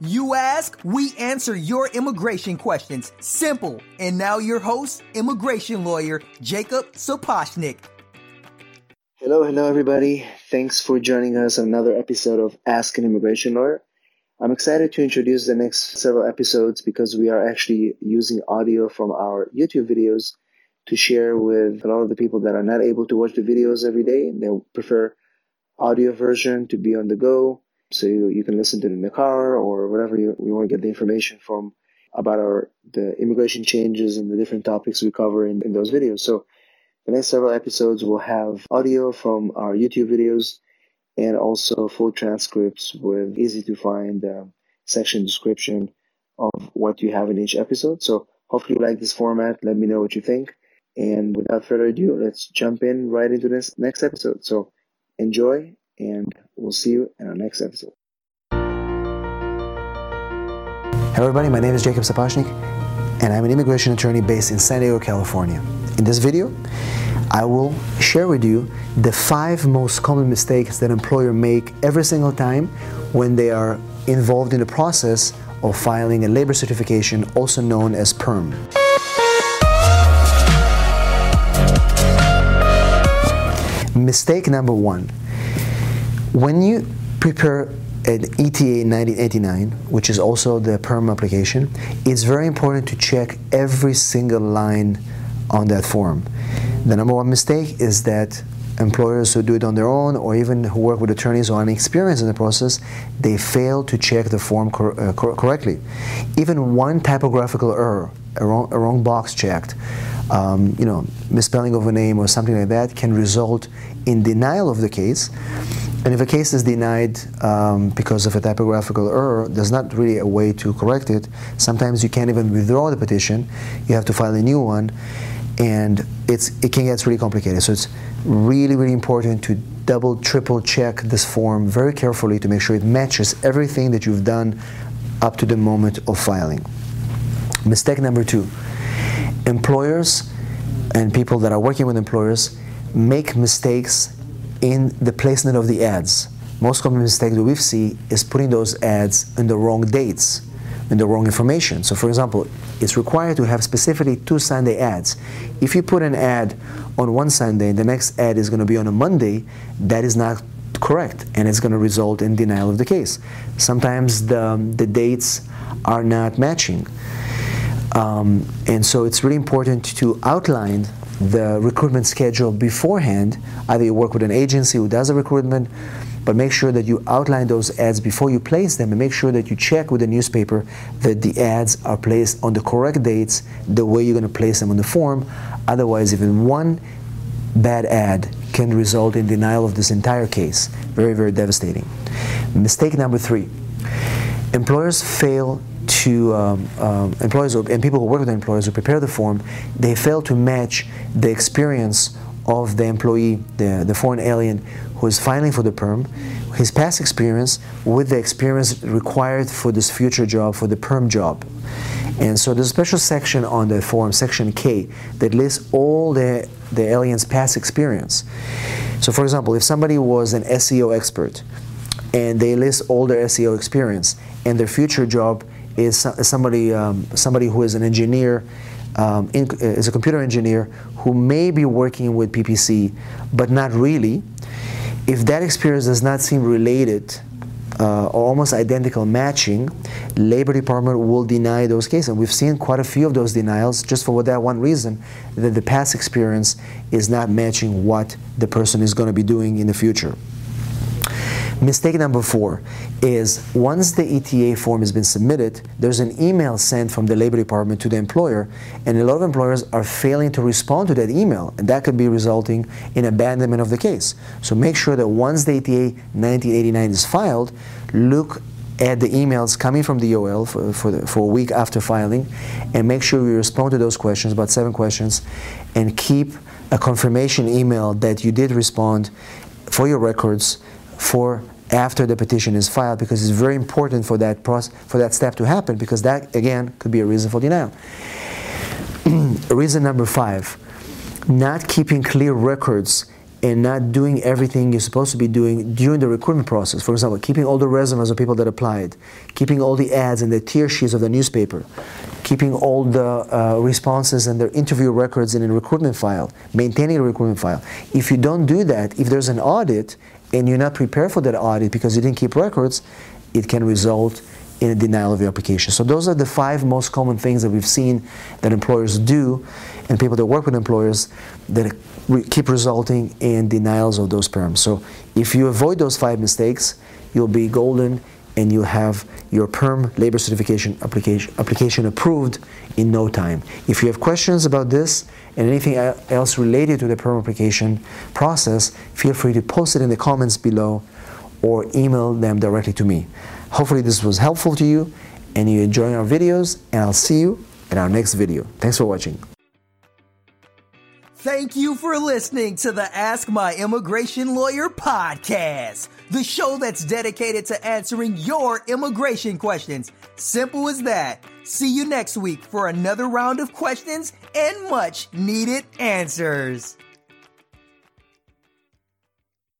You ask, we answer your immigration questions. Simple. And now your host, immigration lawyer Jacob Sapochnik. Hello, hello, everybody. Thanks for joining us on another episode of Ask an Immigration Lawyer. I'm excited to introduce the next several episodes because we are actually using audio from our YouTube videos to share with a lot of the people that are not able to watch the videos every day. They prefer audio version to be on the go so you, you can listen to it in the car or whatever you, you want to get the information from about our the immigration changes and the different topics we cover in, in those videos. So the next several episodes will have audio from our YouTube videos and also full transcripts with easy to find uh, section description of what you have in each episode. So hopefully you like this format. Let me know what you think. And without further ado, let's jump in right into this next episode. So enjoy and we'll see you in our next episode. Hello, everybody. My name is Jacob Sapochnik, and I'm an immigration attorney based in San Diego, California. In this video, I will share with you the five most common mistakes that employers make every single time when they are involved in the process of filing a labor certification, also known as PERM. Mistake number one when you prepare an ETA 9089, which is also the PERM application, it's very important to check every single line on that form. The number one mistake is that employers who do it on their own or even who work with attorneys who are inexperienced in the process, they fail to check the form cor- uh, cor- correctly. Even one typographical error, a wrong, a wrong box checked, um, you know, misspelling of a name or something like that can result in denial of the case and if a case is denied um, because of a typographical error, there's not really a way to correct it. Sometimes you can't even withdraw the petition. You have to file a new one, and it's it can get really complicated. So it's really really important to double triple check this form very carefully to make sure it matches everything that you've done up to the moment of filing. Mistake number two: employers and people that are working with employers make mistakes in the placement of the ads. Most common mistake that we see is putting those ads in the wrong dates, in the wrong information. So, for example, it's required to have specifically two Sunday ads. If you put an ad on one Sunday and the next ad is going to be on a Monday, that is not correct and it's going to result in denial of the case. Sometimes the, the dates are not matching. Um, and so it's really important to outline the recruitment schedule beforehand. Either you work with an agency who does the recruitment, but make sure that you outline those ads before you place them and make sure that you check with the newspaper that the ads are placed on the correct dates, the way you're going to place them on the form. Otherwise, even one bad ad can result in denial of this entire case. Very, very devastating. Mistake number three employers fail to um, um, employers and people who work with employers who prepare the form, they fail to match the experience of the employee, the, the foreign alien who is filing for the perm, his past experience with the experience required for this future job, for the perm job. And so there's a special section on the form, section K, that lists all the, the alien's past experience. So for example, if somebody was an SEO expert and they list all their SEO experience and their future job is somebody, um, somebody who is an engineer, um, in, is a computer engineer who may be working with PPC, but not really. If that experience does not seem related uh, or almost identical matching, Labor Department will deny those cases. And we've seen quite a few of those denials just for that one reason, that the past experience is not matching what the person is going to be doing in the future. Mistake number four is once the ETA form has been submitted, there's an email sent from the Labor Department to the employer, and a lot of employers are failing to respond to that email, and that could be resulting in abandonment of the case. So make sure that once the ETA 9089 is filed, look at the emails coming from the OL for, for, the, for a week after filing, and make sure you respond to those questions, about seven questions, and keep a confirmation email that you did respond for your records for after the petition is filed because it's very important for that process, for that step to happen because that again could be a reason for denial. reason number five, not keeping clear records and not doing everything you're supposed to be doing during the recruitment process. For example, keeping all the resumes of people that applied, keeping all the ads and the tear sheets of the newspaper, keeping all the uh, responses and their interview records in a recruitment file, maintaining a recruitment file. If you don't do that, if there's an audit and you're not prepared for that audit because you didn't keep records, it can result in a denial of your application. So those are the five most common things that we've seen that employers do and people that work with employers that keep resulting in denials of those perms. So if you avoid those five mistakes, you'll be golden and you'll have your perm labor certification application, application approved in no time. If you have questions about this and anything else related to the perm application process, feel free to post it in the comments below or email them directly to me. Hopefully this was helpful to you and you enjoy our videos and I'll see you in our next video. Thanks for watching. Thank you for listening to the Ask My Immigration Lawyer podcast, the show that's dedicated to answering your immigration questions. Simple as that. See you next week for another round of questions and much needed answers.